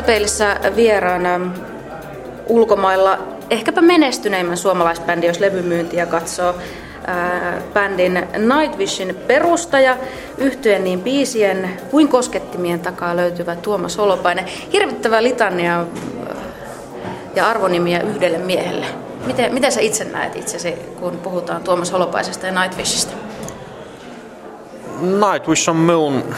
Vastapeilissä vieraana ulkomailla ehkäpä menestyneimmän suomalaisbändi, jos levymyyntiä katsoo, bändin Nightwishin perustaja, yhtyen niin biisien kuin koskettimien takaa löytyvä Tuomas Holopainen. Hirvittävä litania ja arvonimiä yhdelle miehelle. Miten, miten sä itse näet itsesi, kun puhutaan Tuomas Holopaisesta ja Nightwishista? Nightwish on minun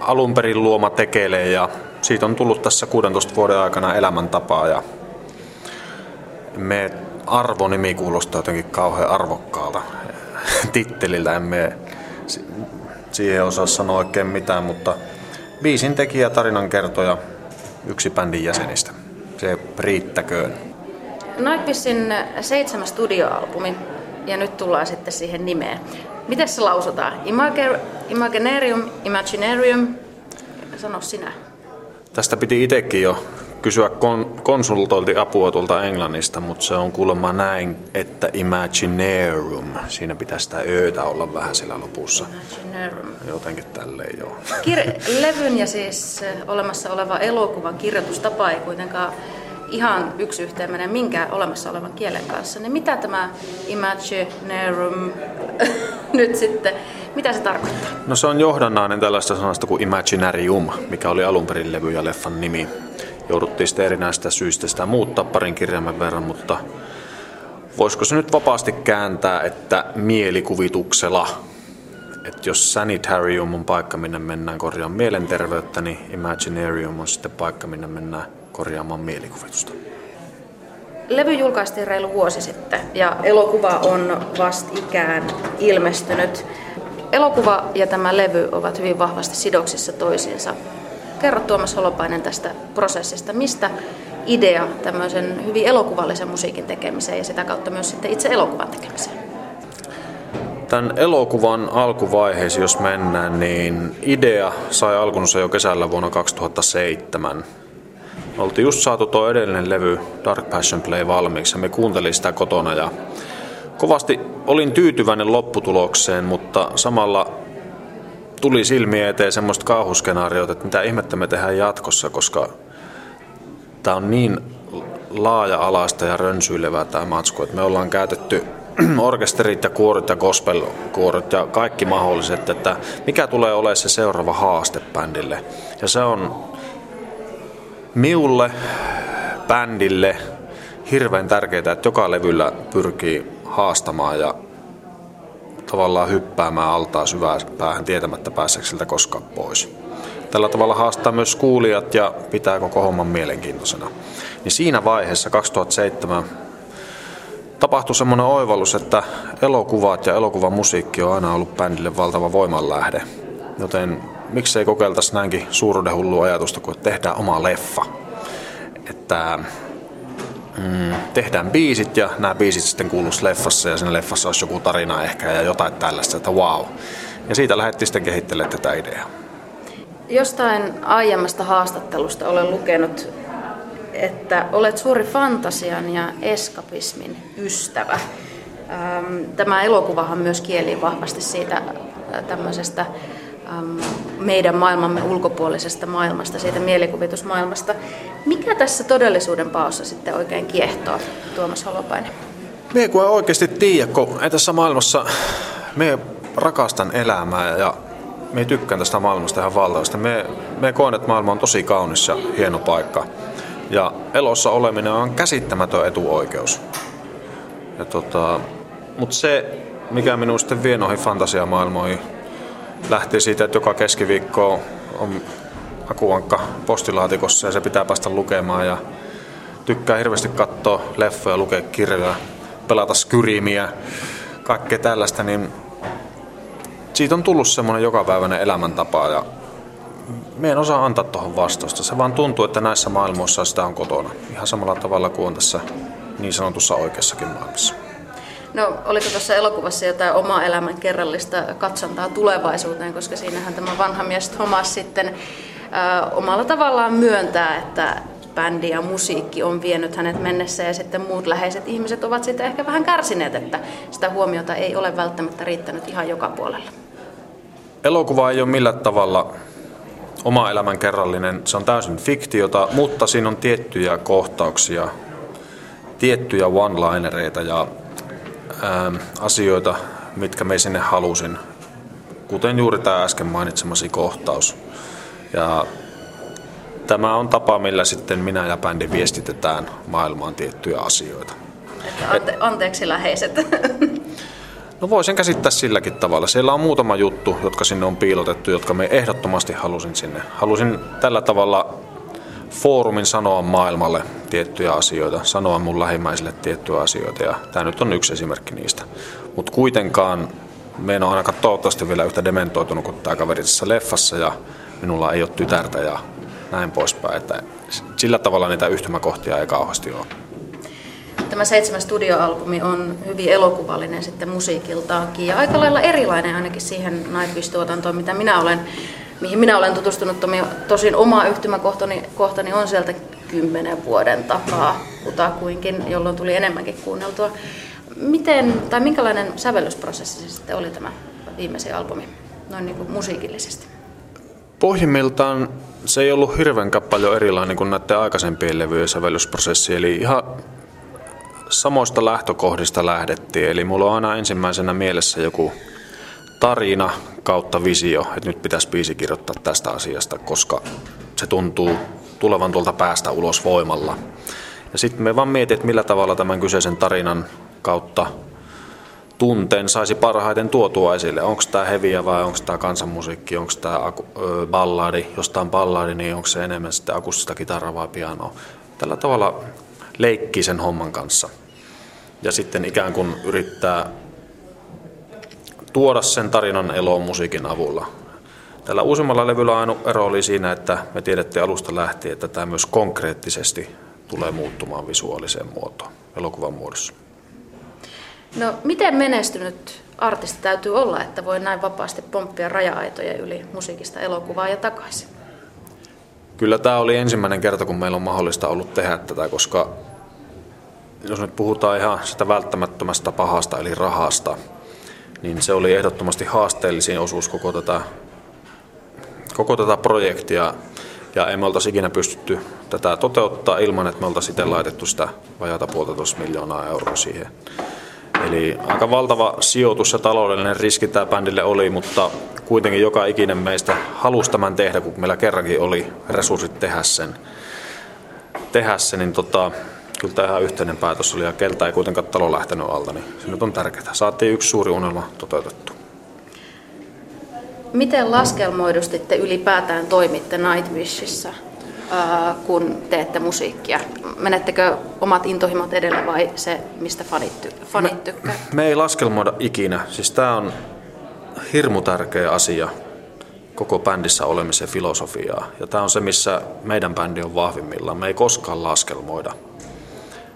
alun perin luoma tekele ja siitä on tullut tässä 16 vuoden aikana elämäntapaa ja me arvonimi kuulostaa jotenkin kauhean arvokkaalta titteliltä. Emme siihen osaa sanoa oikein mitään, mutta biisin tekijä, tarinan kertoja, yksi bändin jäsenistä. Se riittäköön. Nightwishin seitsemäs studioalbumi ja nyt tullaan sitten siihen nimeen. Miten se lausutaan? Imager, imaginarium, imaginarium, sano sinä. Tästä piti itsekin jo kysyä kon, konsultoilti apua tuolta Englannista, mutta se on kuulemma näin, että imaginarium. Siinä pitäisi sitä öötä olla vähän sillä lopussa. Imaginarium. Jotenkin tälleen joo. Kir- levyn ja siis olemassa oleva elokuvan kirjoitustapa ei kuitenkaan ihan yksi yhteen mene minkään olemassa olevan kielen kanssa, niin mitä tämä imaginarium nyt sitten, mitä se tarkoittaa? No se on johdannainen tällaista sanasta kuin imaginarium, mikä oli alun perin levy ja leffan nimi. Jouduttiin sitten erinäistä syistä sitä muuttaa parin kirjaimen verran, mutta voisiko se nyt vapaasti kääntää, että mielikuvituksella että jos sanitarium on paikka, minne mennään korjaamaan mielenterveyttä, niin imaginarium on sitten paikka, minne mennään korjaamaan mielikuvitusta. Levy julkaistiin reilu vuosi sitten ja elokuva on vastikään ilmestynyt. Elokuva ja tämä levy ovat hyvin vahvasti sidoksissa toisiinsa. Kerro Tuomas Holopainen tästä prosessista, mistä idea tämmöisen hyvin elokuvallisen musiikin tekemiseen ja sitä kautta myös sitten itse elokuvan tekemiseen? Tämän elokuvan alkuvaiheessa, jos mennään, niin idea sai alkunsa jo kesällä vuonna 2007. Me oltiin just saatu tuo edellinen levy Dark Passion Play valmiiksi ja me kuuntelin sitä kotona ja kovasti olin tyytyväinen lopputulokseen, mutta samalla tuli silmiä eteen semmoista kauhuskenaariota, että mitä ihmettä me tehdään jatkossa, koska tämä on niin laaja-alaista ja rönsyilevää tämä matsku, että me ollaan käytetty orkesterit ja kuorit ja gospel-kuorit ja kaikki mahdolliset, että mikä tulee olemaan se seuraava haaste bändille. Ja se on miulle, bändille hirveän tärkeää, että joka levyllä pyrkii haastamaan ja tavallaan hyppäämään altaa syvään päähän tietämättä pääseekö siltä koskaan pois. Tällä tavalla haastaa myös kuulijat ja pitää koko homman mielenkiintoisena. Niin siinä vaiheessa 2007 tapahtui semmoinen oivallus, että elokuvat ja elokuvan musiikki on aina ollut bändille valtava voimanlähde. Joten miksei kokeiltaisi näinkin suuruuden hullua ajatusta, kun tehdään oma leffa. Että mm, tehdään biisit ja nämä biisit sitten kuuluisi leffassa ja siinä leffassa olisi joku tarina ehkä ja jotain tällaista, että wow. Ja siitä lähdettiin sitten kehittelemään tätä ideaa. Jostain aiemmasta haastattelusta olen lukenut, että olet suuri fantasian ja eskapismin ystävä. Tämä elokuvahan myös kieli vahvasti siitä tämmöisestä meidän maailmamme ulkopuolisesta maailmasta, siitä mielikuvitusmaailmasta. Mikä tässä todellisuuden paossa sitten oikein kiehtoo, Tuomas Holopainen? Me kun oikeasti tiedä, kun ei tässä maailmassa, me rakastan elämää ja me tykkään tästä maailmasta ihan valtavasti. Me, me koen, että maailma on tosi kaunis ja hieno paikka. Ja elossa oleminen on käsittämätön etuoikeus. Ja tota, Mutta se, mikä minun sitten vie noihin fantasiamaailmoihin, lähtee siitä, että joka keskiviikko on akuankka postilaatikossa ja se pitää päästä lukemaan ja tykkää hirveästi katsoa leffoja, lukea kirjoja, pelata skyrimiä, kaikkea tällaista, niin siitä on tullut semmoinen jokapäiväinen elämäntapa ja me en osaa antaa tuohon vastausta. Se vaan tuntuu, että näissä maailmoissa sitä on kotona. Ihan samalla tavalla kuin on tässä niin sanotussa oikeassakin maailmassa. No, oliko tuossa elokuvassa jotain oma elämän kerrallista katsontaa tulevaisuuteen, koska siinähän tämä vanha mies Thomas sitten omalla tavallaan myöntää, että bändi ja musiikki on vienyt hänet mennessä ja sitten muut läheiset ihmiset ovat sitten ehkä vähän kärsineet, että sitä huomiota ei ole välttämättä riittänyt ihan joka puolella. Elokuva ei ole millään tavalla oma elämän kerrallinen. Se on täysin fiktiota, mutta siinä on tiettyjä kohtauksia, tiettyjä one-linereita ja ää, asioita, mitkä me sinne halusin. Kuten juuri tämä äsken mainitsemasi kohtaus. Ja tämä on tapa, millä sitten minä ja bändi viestitetään maailmaan tiettyjä asioita. Ante, anteeksi läheiset. No voisin käsittää silläkin tavalla. Siellä on muutama juttu, jotka sinne on piilotettu, jotka me ehdottomasti halusin sinne. Halusin tällä tavalla foorumin sanoa maailmalle tiettyjä asioita, sanoa mun lähimmäisille tiettyjä asioita ja tämä nyt on yksi esimerkki niistä. Mutta kuitenkaan me en ole ainakaan toivottavasti vielä yhtä dementoitunut kuin tämä kaveri tässä leffassa ja minulla ei ole tytärtä ja näin poispäin. Että sillä tavalla niitä yhtymäkohtia ei kauheasti ole. Tämä seitsemäs studioalbumi on hyvin elokuvallinen sitten musiikiltaankin ja aika lailla erilainen ainakin siihen Nightwish-tuotantoon, mitä minä olen, mihin minä olen tutustunut. Tosin oma yhtymäkohtani kohtani on sieltä kymmenen vuoden takaa kutakuinkin, jolloin tuli enemmänkin kuunneltua. Miten, tai minkälainen sävellysprosessi se sitten oli tämä viimeisin albumi, noin niin kuin musiikillisesti? Pohjimmiltaan se ei ollut hirveän paljon erilainen kuin näiden aikaisempien levyjen sävellysprosessi. Eli ihan samoista lähtökohdista lähdettiin. Eli mulla on aina ensimmäisenä mielessä joku tarina kautta visio, että nyt pitäisi biisi kirjoittaa tästä asiasta, koska se tuntuu tulevan tuolta päästä ulos voimalla. Ja sitten me vaan mietin, että millä tavalla tämän kyseisen tarinan kautta tunteen saisi parhaiten tuotua esille. Onko tämä heviä vai onko tämä kansanmusiikki, onko tämä balladi. Jos tämä on balladi, niin onko se enemmän sitten akustista kitaraa vai pianoa. Tällä tavalla leikkii sen homman kanssa. Ja sitten ikään kuin yrittää tuoda sen tarinan eloon musiikin avulla. Tällä uusimmalla levyllä ainoa ero oli siinä, että me tiedettiin alusta lähtien, että tämä myös konkreettisesti tulee muuttumaan visuaaliseen muotoon elokuvan muodossa. No, miten menestynyt artisti täytyy olla, että voi näin vapaasti pomppia raja-aitoja yli musiikista elokuvaa ja takaisin? Kyllä tämä oli ensimmäinen kerta, kun meillä on mahdollista ollut tehdä tätä, koska jos nyt puhutaan ihan sitä välttämättömästä pahasta eli rahasta, niin se oli ehdottomasti haasteellisin osuus koko tätä, koko tätä projektia. Ja emme oltaisi ikinä pystytty tätä toteuttaa ilman, että me oltaisiin laitettu sitä vajata puolitoista miljoonaa euroa siihen. Eli aika valtava sijoitus ja taloudellinen riski tämä bändille oli, mutta kuitenkin joka ikinen meistä halusi tämän tehdä, kun meillä kerrankin oli resurssit tehdä sen. Tehdä sen niin tota, kyllä tämä ihan yhteinen päätös oli ja keltä ei kuitenkaan talo lähtenyt alta, niin se nyt on tärkeää. Saatiin yksi suuri unelma toteutettu. Miten laskelmoidustitte ylipäätään toimitte Nightwishissa, kun teette musiikkia? Menettekö omat intohimot edellä vai se, mistä fanit, ty- fanit tykkää? Me, me ei laskelmoida ikinä. Siis tämä on hirmu tärkeä asia koko bändissä olemisen filosofiaa. Ja tämä on se, missä meidän bändi on vahvimmillaan. Me ei koskaan laskelmoida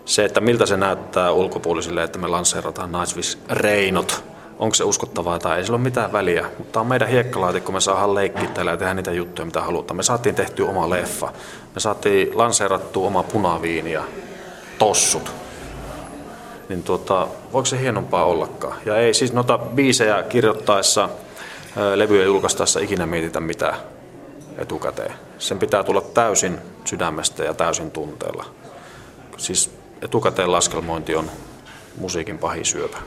se, että miltä se näyttää ulkopuolisille, että me lanseerataan Nightwish Reinot, onko se uskottavaa tai ei sillä ole mitään väliä. Mutta on meidän hiekkalaatikko, me saadaan leikkiä täällä ja tehdä niitä juttuja, mitä halutaan. Me saatiin tehtyä oma leffa, me saatiin lanseerattua oma punaviini ja tossut. Niin tuota, voiko se hienompaa ollakaan? Ja ei siis noita biisejä kirjoittaessa, levyjä julkaistaessa ikinä mietitä mitään etukäteen. Sen pitää tulla täysin sydämestä ja täysin tunteella. Siis etukäteen laskelmointi on musiikin pahin syöpä.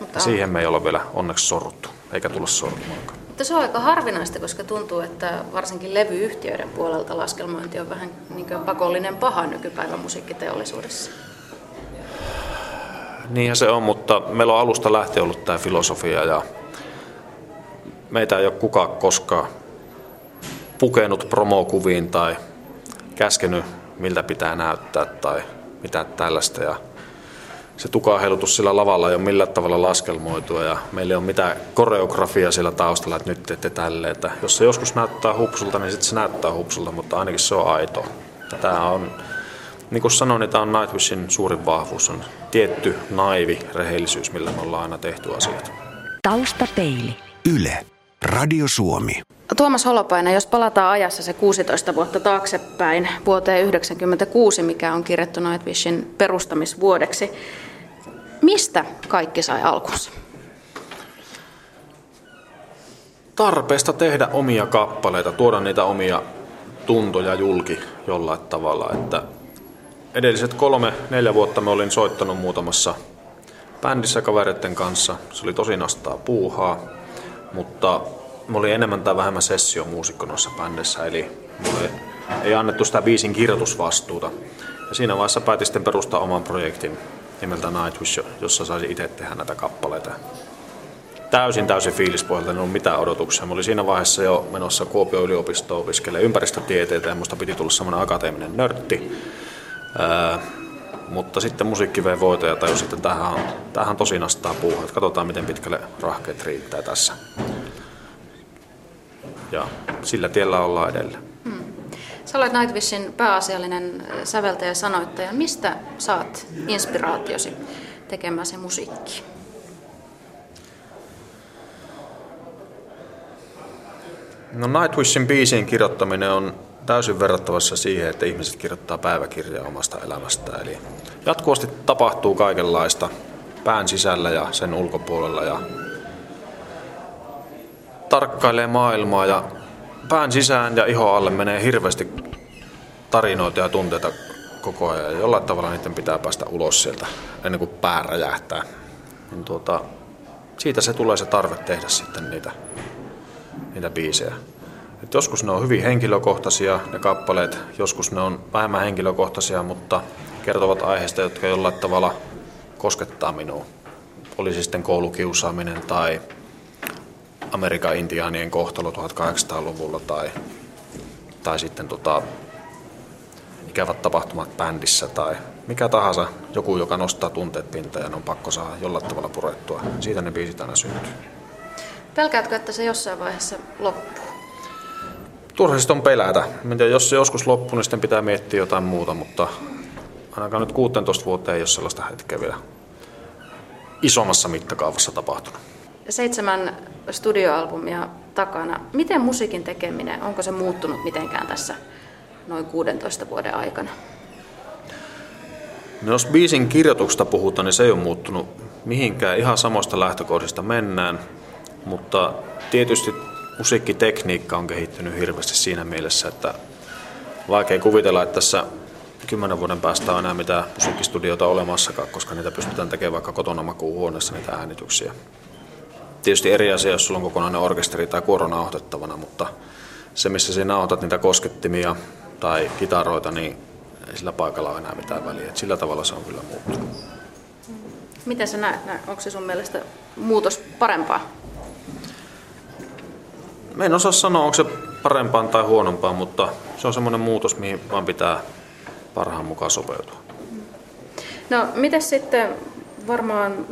Mutta Siihen me ei ole vielä onneksi sorruttu, eikä tulla sortumaan. Mutta se on aika harvinaista, koska tuntuu, että varsinkin levyyhtiöiden puolelta laskelmointi on vähän niin pakollinen paha nykypäivän musiikkiteollisuudessa. Niinhän se on, mutta meillä on alusta lähtien ollut tämä filosofia ja meitä ei ole kukaan koskaan pukenut promokuviin tai käskenyt miltä pitää näyttää tai mitä tällaista. Ja se tukaheilutus sillä lavalla ei ole millään tavalla laskelmoitua ja meillä ei ole mitään koreografia sillä taustalla, että nyt teette tälle. Että jos se joskus näyttää hupsulta, niin sitten se näyttää hupsulta, mutta ainakin se on aito. Tämä on, niin kuin sanoin, niin tämä on Nightwishin suurin vahvuus, on tietty naivi rehellisyys, millä me ollaan aina tehty asiat. Taustapeili. Yle. Radio Suomi. Tuomas Holopainen, jos palataan ajassa se 16 vuotta taaksepäin vuoteen 1996, mikä on kirjattu Nightwishin perustamisvuodeksi, mistä kaikki sai alkunsa? tarpeesta tehdä omia kappaleita, tuoda niitä omia tuntoja julki jollain tavalla. Että edelliset kolme, neljä vuotta mä olin soittanut muutamassa bändissä kavereiden kanssa. Se oli tosi nastaa puuhaa, mutta mä olin enemmän tai vähemmän sessiomuusikko noissa bändissä, eli mulle ei annettu sitä biisin kirjoitusvastuuta. Ja siinä vaiheessa päätin sitten perustaa oman projektin nimeltä Nightwish, jossa saisi itse tehdä näitä kappaleita. Täysin täysin fiilispohjalta, en ollut mitään odotuksia. Mä olin siinä vaiheessa jo menossa Kuopion yliopistoon opiskelemaan ympäristötieteitä ja musta piti tulla semmoinen akateeminen nörtti. Ää, mutta sitten musiikki vei voita ja tajusin, että tähän on, tämähän on tosi nastaa puuhaa. Että katsotaan, miten pitkälle rahkeet riittää tässä. Ja sillä tiellä ollaan edelleen. Sä olet Nightwishin pääasiallinen säveltäjä ja sanoittaja. Mistä saat inspiraatiosi tekemään se musiikki? No Nightwishin biisien kirjoittaminen on täysin verrattavassa siihen, että ihmiset kirjoittaa päiväkirjaa omasta elämästään. Eli jatkuvasti tapahtuu kaikenlaista pään sisällä ja sen ulkopuolella ja tarkkailee maailmaa ja pään sisään ja iho alle menee hirveästi tarinoita ja tunteita koko ajan. Ja jollain tavalla niiden pitää päästä ulos sieltä ennen kuin pää räjähtää. Niin tuota, siitä se tulee se tarve tehdä sitten niitä, niitä biisejä. Et joskus ne on hyvin henkilökohtaisia ne kappaleet, joskus ne on vähemmän henkilökohtaisia, mutta kertovat aiheista, jotka jollain tavalla koskettaa minua. Olisi sitten koulukiusaaminen tai Amerikan intiaanien kohtalo 1800-luvulla tai, tai sitten tota, ikävät tapahtumat bändissä tai mikä tahansa, joku, joka nostaa tunteet pintaan ja on pakko saada jollain tavalla purettua. Siitä ne biisit aina syntyy. Pelkäätkö, että se jossain vaiheessa loppuu? Turha on pelätä. Miten, jos se joskus loppuu, niin sitten pitää miettiä jotain muuta, mutta ainakaan nyt 16 vuotta ei ole sellaista hetkeä vielä isommassa mittakaavassa tapahtunut. Seitsemän studioalbumia takana. Miten musiikin tekeminen, onko se muuttunut mitenkään tässä noin 16 vuoden aikana? No jos biisin kirjoituksesta puhutaan, niin se ei ole muuttunut mihinkään. Ihan samoista lähtökohdista mennään, mutta tietysti musiikkitekniikka on kehittynyt hirveästi siinä mielessä, että vaikea kuvitella, että tässä kymmenen vuoden päästä on enää mitään musiikkistudiota olemassakaan, koska niitä pystytään tekemään vaikka kotona makuuhuoneessa niitä äänityksiä. Tietysti eri asia, jos sulla on kokonainen orkesteri tai kuoro nauhoitettavana, mutta se, missä sinä nauhoitat niitä koskettimia tai kitaroita, niin ei sillä paikalla ole enää mitään väliä. Et sillä tavalla se on kyllä muuttunut. Miten sä näet, onko se sun mielestä muutos parempaa? Mä en osaa sanoa, onko se parempaan tai huonompaan, mutta se on semmoinen muutos, mihin vaan pitää parhaan mukaan sopeutua. No, miten sitten varmaan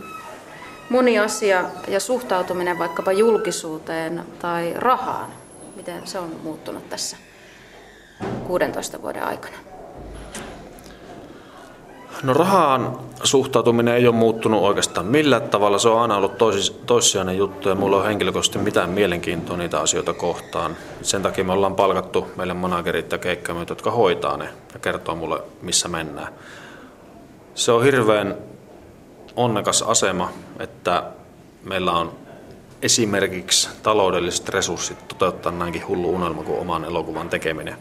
moni asia ja suhtautuminen vaikkapa julkisuuteen tai rahaan, miten se on muuttunut tässä 16 vuoden aikana? No rahaan suhtautuminen ei ole muuttunut oikeastaan millään tavalla. Se on aina ollut toissijainen juttu ja mulla on henkilökohtaisesti mitään mielenkiintoa niitä asioita kohtaan. Sen takia me ollaan palkattu meille managerit ja keikkamyyt, jotka hoitaa ne ja kertoo mulle, missä mennään. Se on hirveän onnekas asema, että meillä on esimerkiksi taloudelliset resurssit toteuttaa näinkin hullu unelma kuin oman elokuvan tekeminen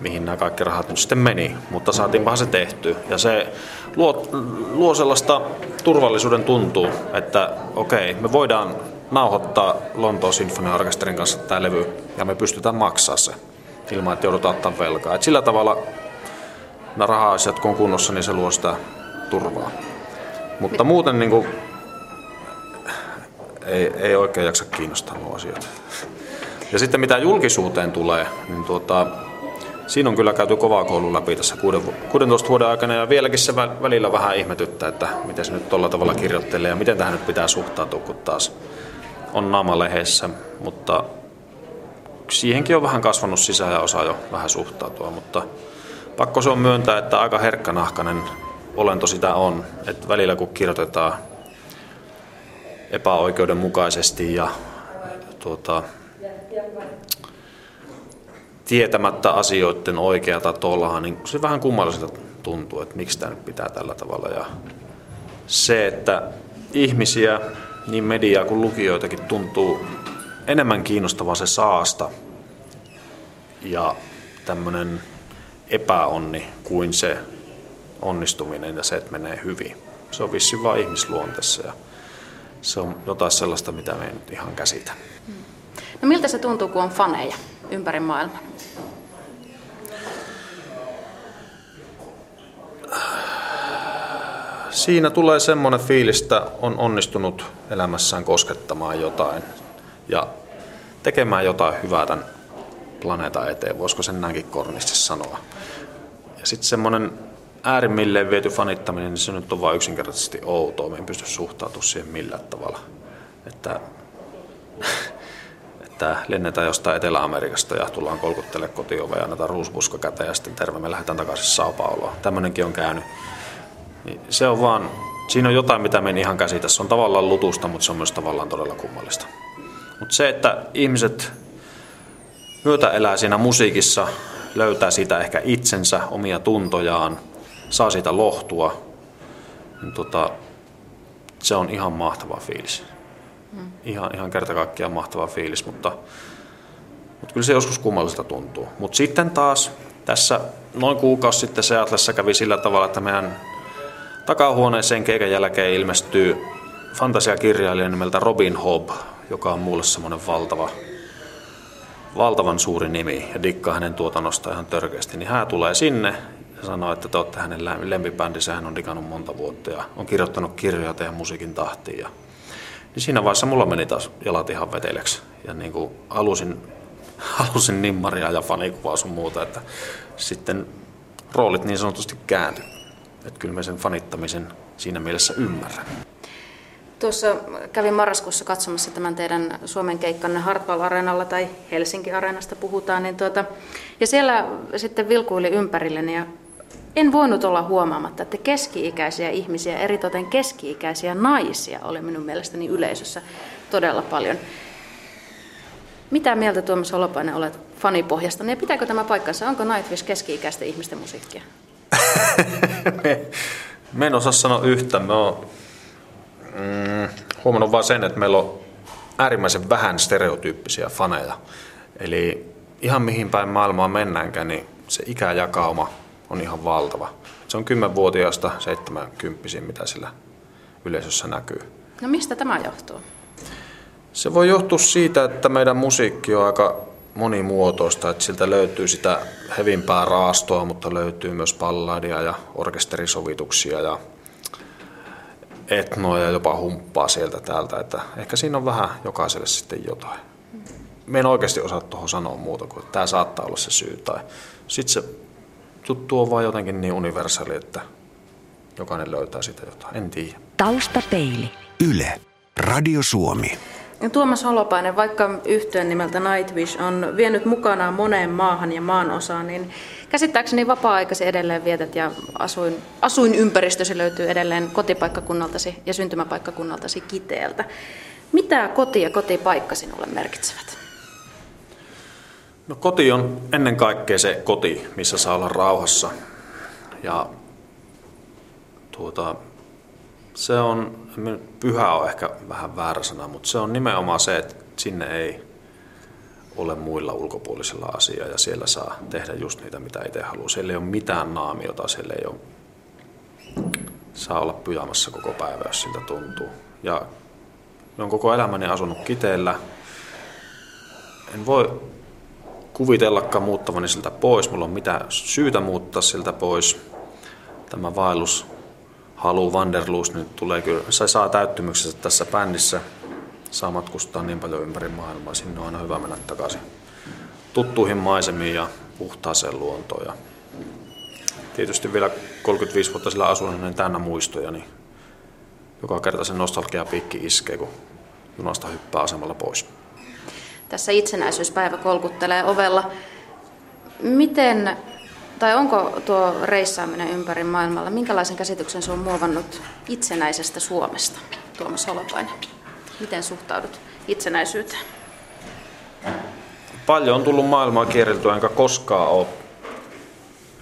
mihin nämä kaikki rahat nyt sitten meni, mutta saatiinpahan se tehty. Ja se luo, luo sellaista turvallisuuden tuntuu, että okei, me voidaan nauhoittaa Lontoon Sinfoniaorkesterin kanssa tämä levy ja me pystytään maksaa se ilman, että joudutaan ottaa velkaa. Et sillä tavalla nämä raha-asiat kun on kunnossa, niin se luo sitä turvaa. Mutta muuten niin kuin, ei, ei oikein jaksa kiinnostaa nuo asiat. Ja sitten mitä julkisuuteen tulee, niin tuota, siinä on kyllä käyty kovaa koulun läpi tässä 16 vuoden aikana. Ja vieläkin se välillä vähän ihmetyttää, että miten se nyt tuolla tavalla kirjoittelee ja miten tähän nyt pitää suhtautua, kun taas on naamalehdessä, mutta siihenkin on vähän kasvanut sisään ja osaa jo vähän suhtautua, mutta pakko se on myöntää, että aika herkkänahkainen olento sitä on, että välillä kun kirjoitetaan epäoikeudenmukaisesti ja tuota, tietämättä asioiden oikeata tolaa, niin se vähän kummalliselta tuntuu, että miksi tämä nyt pitää tällä tavalla. Ja se, että ihmisiä, niin mediaa kuin lukijoitakin tuntuu enemmän kiinnostavaa se saasta ja tämmöinen epäonni kuin se onnistuminen ja se, että menee hyvin. Se on vissi vain ihmisluonteessa ja se on jotain sellaista, mitä me ei nyt ihan käsitä. No miltä se tuntuu, kun on faneja ympäri maailmaa? Siinä tulee semmoinen fiilis, että on onnistunut elämässään koskettamaan jotain ja tekemään jotain hyvää tämän planeetan eteen, voisiko sen näinkin kornisti sanoa. Ja sitten semmoinen äärimmilleen viety fanittaminen, niin se nyt on vain yksinkertaisesti outoa. Me ei pysty suhtautumaan siihen millään tavalla. Että, että lennetään jostain Etelä-Amerikasta ja tullaan kolkuttelemaan kotioveen ja annetaan ruuspuska käteen ja sitten terve, me lähdetään takaisin Sao Pauloon. Tämmöinenkin on käynyt. Niin se on vaan, siinä on jotain, mitä me en ihan käsitä. Se on tavallaan lutusta, mutta se on myös tavallaan todella kummallista. Mutta se, että ihmiset myötä elää siinä musiikissa, löytää siitä ehkä itsensä, omia tuntojaan, saa siitä lohtua, niin tota, se on ihan mahtava fiilis. Mm. Ihan, ihan kerta kaikkiaan mahtava fiilis, mutta, mutta kyllä se joskus kummalliselta tuntuu. Mutta sitten taas tässä noin kuukausi sitten Seatlessa kävi sillä tavalla, että meidän takahuoneeseen keikan jälkeen ilmestyy fantasiakirjailija nimeltä Robin Hobb, joka on mulle semmoinen valtava, valtavan suuri nimi ja dikkaa hänen tuotannosta ihan törkeästi, niin hän tulee sinne ja sanoo, että te olette hänen lempibändinsä, hän on digannut monta vuotta ja on kirjoittanut kirjoja teidän musiikin tahtiin. Ja, niin siinä vaiheessa mulla meni taas jalat ihan veteleksi ja niin kuin halusin, halusin nimmaria ja fanikuvaa sun muuta, että sitten roolit niin sanotusti kääntyi. Että kyllä mä sen fanittamisen siinä mielessä ymmärrän. Tuossa kävin marraskuussa katsomassa tämän teidän Suomen keikkanne Hartwall Areenalla tai Helsinki Areenasta puhutaan. Niin tuota, ja siellä sitten vilkuili ympärilleni ja en voinut olla huomaamatta, että keski-ikäisiä ihmisiä, eritoten keski-ikäisiä naisia oli minun mielestäni yleisössä todella paljon. Mitä mieltä Tuomas Holopainen olet fanipohjasta? Ja pitääkö tämä paikkansa? Onko Nightwish keski-ikäisten ihmisten musiikkia? me, en osaa sanoa yhtä. Me on mm, huomannut vain sen, että meillä on äärimmäisen vähän stereotyyppisiä faneja. Eli ihan mihin päin maailmaa mennäänkään, niin se ikäjakauma on ihan valtava. Se on 10-vuotiaasta 70 mitä sillä yleisössä näkyy. No mistä tämä johtuu? Se voi johtua siitä, että meidän musiikki on aika monimuotoista, että siltä löytyy sitä hevimpää raastoa, mutta löytyy myös palladia ja orkesterisovituksia ja etnoa ja jopa humppaa sieltä täältä, että ehkä siinä on vähän jokaiselle sitten jotain. Me en oikeasti osaa tuohon sanoa muuta kuin, että tämä saattaa olla se syy. Tai sitten se tuttu on vaan jotenkin niin universaali, että jokainen löytää sitä jotain. En tiedä. Taustapeili. Yle. Radio Suomi. Tuomas Holopainen, vaikka yhtyön nimeltä Nightwish on vienyt mukanaan moneen maahan ja maan osaan, niin käsittääkseni vapaa-aikasi edelleen vietät ja asuin, asuinympäristösi löytyy edelleen kotipaikkakunnaltasi ja syntymäpaikkakunnaltasi Kiteeltä. Mitä koti ja kotipaikka sinulle merkitsevät? No koti on ennen kaikkea se koti, missä saa olla rauhassa. Ja tuota, se on, pyhä on ehkä vähän väärä sana, mutta se on nimenomaan se, että sinne ei ole muilla ulkopuolisilla asiaa ja siellä saa tehdä just niitä, mitä itse haluaa. Siellä ei ole mitään naamiota, siellä ei ole, saa olla pyjamassa koko päivä, jos siltä tuntuu. Ja olen koko elämäni asunut kiteellä. En voi kuvitellakaan muuttavani siltä pois. Mulla on mitään syytä muuttaa siltä pois. Tämä vaellus halu Wanderlust nyt tulee kyllä, se saa täyttymyksensä tässä bändissä. Saa matkustaa niin paljon ympäri maailmaa, sinne on aina hyvä mennä takaisin tuttuihin maisemiin ja puhtaaseen luontoon. Ja tietysti vielä 35 vuotta sillä asunut, niin täynnä muistoja, niin joka kerta se nostalgia piikki iskee, kun junasta hyppää asemalla pois. Tässä itsenäisyyspäivä kolkuttelee ovella. Miten tai onko tuo reissaaminen ympäri maailmalla, minkälaisen käsityksen se on muovannut itsenäisestä Suomesta, Tuomas Holopainen? Miten suhtaudut itsenäisyyteen? Paljon on tullut maailmaa kierreltyä, enkä koskaan ole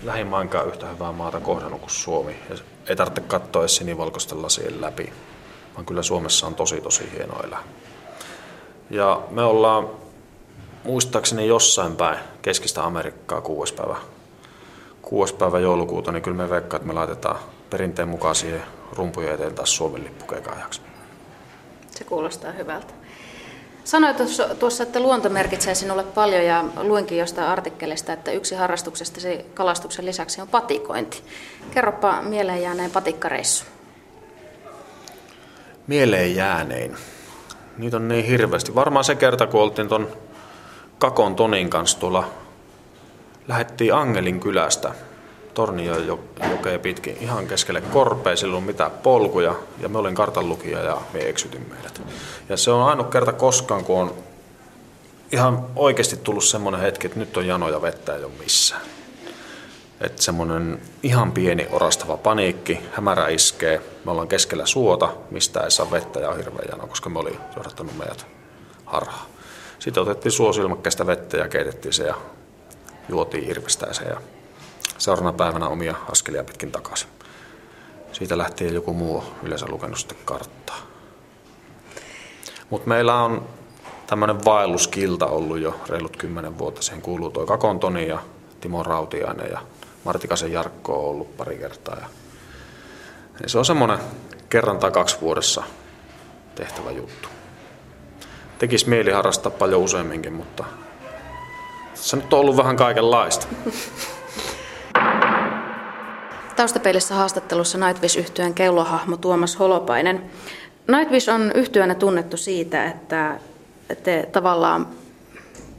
lähimainkaan yhtä hyvää maata kohdannut kuin Suomi. Ja ei tarvitse katsoa edes sinivalkoisten lasien läpi, vaan kyllä Suomessa on tosi tosi hieno elää. Ja me ollaan muistaakseni jossain päin keskistä Amerikkaa kuudes päivä, kuudes päivä joulukuuta, niin kyllä me veikkaan, että me laitetaan perinteen mukaan siihen rumpujen eteen taas Suomen lippukekaajaksi. Se kuulostaa hyvältä. Sanoit tuossa, että luonto merkitsee sinulle paljon ja luinkin jostain artikkelista, että yksi harrastuksestasi kalastuksen lisäksi on patikointi. Kerropa mieleen jääneen patikkareissu. Mieleen jäänein. Niitä on niin hirveästi. Varmaan se kerta, kun oltiin ton Kakon Tonin kanssa tuolla, lähettiin Angelin kylästä Tornion jokeen pitkin ihan keskelle korpea, sillä mitään polkuja ja me olin kartanlukija ja me eksytin meidät. Ja se on ainut kerta koskaan, kun on ihan oikeasti tullut semmoinen hetki, että nyt on janoja vettä ei ole missään. Että semmoinen ihan pieni orastava paniikki, hämärä iskee, me ollaan keskellä suota, mistä ei saa vettä ja on hirveä jano, koska me oli johdattanut meidät harhaan. Sitten otettiin suosilmakkeesta vettä ja keitettiin se ja juotiin irvistäiseen ja seuraavana päivänä omia askelia pitkin takaisin. Siitä lähtien joku muu yleensä lukenut sitten karttaa. Mutta meillä on tämmöinen vaelluskilta ollut jo reilut kymmenen vuotta. Siihen kuuluu toi Kakontoni ja Timo Rautiainen ja Martikasen Jarkko on ollut pari kertaa. Ja se on semmoinen kerran tai kaksi vuodessa tehtävä juttu. Tekisi mieli harrastaa paljon useamminkin, mutta se nyt on ollut vähän kaikenlaista. Taustapeilissä haastattelussa nightwish yhtyön kellohahmo Tuomas Holopainen. Nightwish on yhtyönä tunnettu siitä, että te tavallaan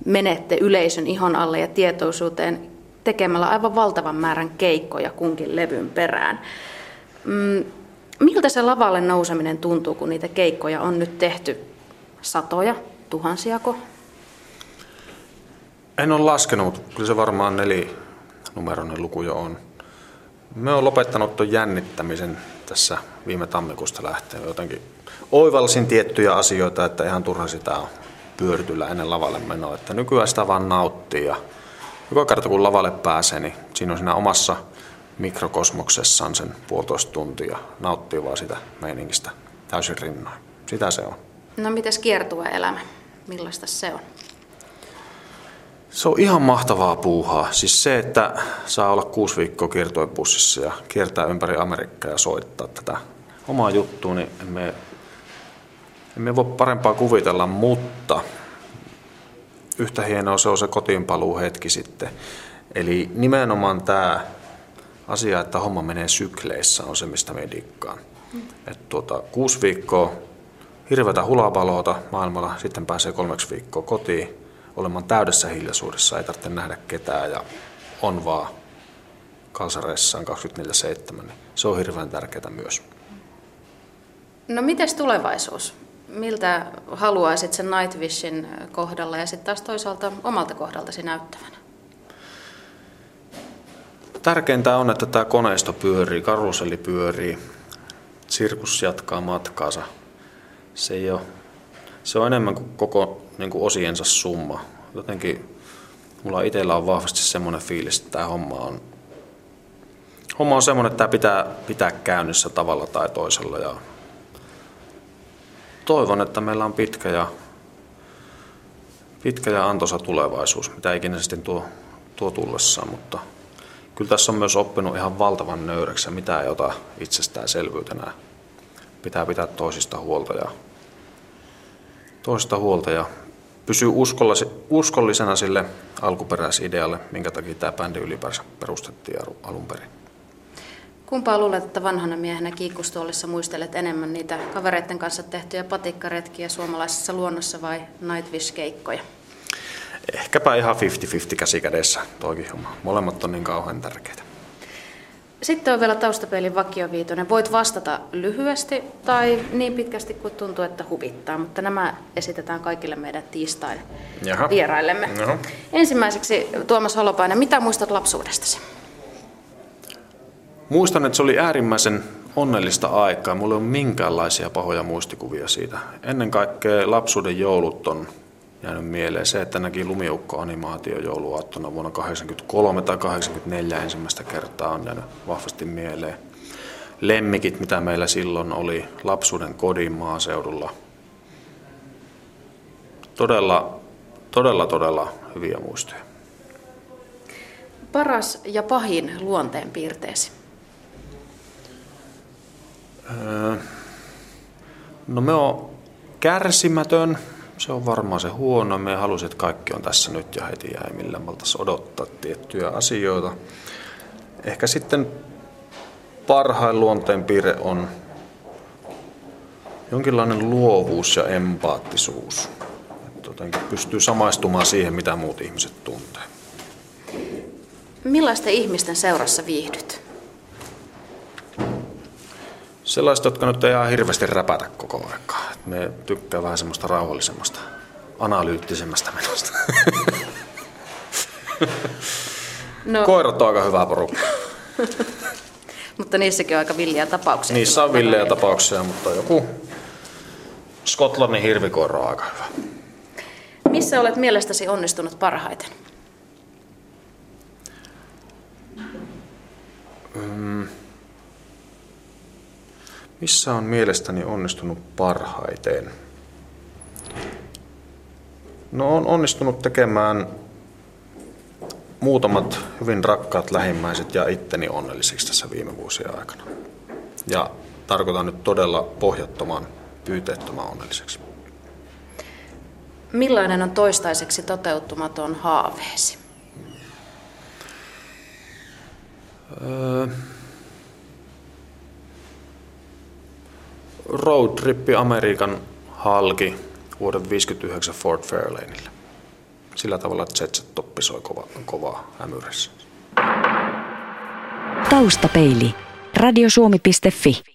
menette yleisön ihon alle ja tietoisuuteen tekemällä aivan valtavan määrän keikkoja kunkin levyn perään. Mm, miltä se lavalle nouseminen tuntuu, kun niitä keikkoja on nyt tehty satoja, tuhansiako? En ole laskenut, kyllä se varmaan nelinumeroinen luku jo on. Me on lopettanut tuon jännittämisen tässä viime tammikuusta lähtien. Jotenkin oivalsin tiettyjä asioita, että ihan turha sitä on pyörityllä ennen lavalle menoa. Että nykyään sitä vaan nauttii ja joka kerta kun lavalle pääsee, niin siinä on siinä omassa mikrokosmoksessaan sen puolitoista tuntia. Nauttii vaan sitä meiningistä täysin rinnoin. Sitä se on. No mitäs kiertuva elämä? Millaista se on? Se on ihan mahtavaa puuhaa. Siis se, että saa olla kuusi viikkoa kiertoibussissa ja kiertää ympäri Amerikkaa ja soittaa tätä omaa juttua, niin emme, emme voi parempaa kuvitella, mutta yhtä hienoa se on se kotiinpaluu hetki sitten. Eli nimenomaan tämä asia, että homma menee sykleissä, on se, mistä me dikkaan. Et tuota, kuusi viikkoa hirveätä hulapaloota maailmalla, sitten pääsee kolmeksi viikkoa kotiin, olemaan täydessä hiljaisuudessa, ei tarvitse nähdä ketään ja on vaan kalsareissaan 24-7, niin se on hirveän tärkeää myös. No mites tulevaisuus? Miltä haluaisit sen Nightwishin kohdalla ja sitten taas toisaalta omalta kohdaltasi näyttävänä? Tärkeintä on, että tämä koneisto pyörii, karuselli pyörii, sirkus jatkaa matkaansa. Se, ei ole, se on enemmän kuin koko niin kuin osiensa summa. Jotenkin mulla itsellä on vahvasti semmoinen fiilis, että tämä homma on, homma on semmoinen, että tämä pitää pitää käynnissä tavalla tai toisella. Ja toivon, että meillä on pitkä ja, pitkä ja antoisa tulevaisuus, mitä ikinä sitten tuo, tuo tullessaan, mutta kyllä tässä on myös oppinut ihan valtavan nöyräksi, mitä ei ota itsestäänselvyytenä. Pitää pitää toisista huolta ja toista huolta ja pysyy uskollisena sille alkuperäisidealle, minkä takia tämä bändi ylipäänsä perustettiin alun perin. Kumpaa luulet, että vanhana miehenä kiikkustuolissa muistelet enemmän niitä kavereiden kanssa tehtyjä patikkaretkiä suomalaisessa luonnossa vai Nightwish-keikkoja? Ehkäpä ihan 50-50 käsikädessä toikin homma. Molemmat on niin kauhean tärkeitä. Sitten on vielä taustapeilin vakioviitonen. Voit vastata lyhyesti tai niin pitkästi kuin tuntuu, että huvittaa, mutta nämä esitetään kaikille meidän tiistain Jaha. vieraillemme. Jaha. Ensimmäiseksi Tuomas Holopainen, mitä muistat lapsuudestasi? Muistan, että se oli äärimmäisen onnellista aikaa. Mulla ei ole minkäänlaisia pahoja muistikuvia siitä. Ennen kaikkea lapsuuden joulut on jäänyt mieleen. Se, että näki lumiukko-animaatio jouluaattona vuonna 1983 tai 1984 ensimmäistä kertaa on jäänyt vahvasti mieleen. Lemmikit, mitä meillä silloin oli lapsuuden kodin maaseudulla. todella, todella, todella hyviä muistoja. Paras ja pahin luonteen piirteesi? Öö, no me on kärsimätön, se on varmaan se huono. Me halusin, että kaikki on tässä nyt ja heti jäi millään maltas odottaa tiettyjä asioita. Ehkä sitten parhain luonteen piirre on jonkinlainen luovuus ja empaattisuus. Että pystyy samaistumaan siihen, mitä muut ihmiset tuntee. Millaisten ihmisten seurassa viihdyt? Sellaiset, jotka nyt ei ihan hirveästi räpätä koko aikaa. Me tykkää vähän semmoista rauhallisemmasta, analyyttisemmästä menosta. No. Koirat on aika hyvä porukka. mutta niissäkin on aika villiä tapauksia. Niissä on villiä tapauksia, mutta joku Skotlannin hirvikoira on aika hyvä. Missä olet mielestäsi onnistunut parhaiten? Mm. Missä on mielestäni onnistunut parhaiten? No on onnistunut tekemään muutamat hyvin rakkaat lähimmäiset ja itteni onnellisiksi tässä viime vuosien aikana. Ja tarkoitan nyt todella pohjattoman, pyyteettömän onnelliseksi. Millainen on toistaiseksi toteutumaton haaveesi? Öö, roadtrippi Amerikan halki vuoden 59 Fort Fairlaneille. Sillä tavalla, toppi soi kova, kovaa hämyrässä. Taustapeili. Radiosuomi.fi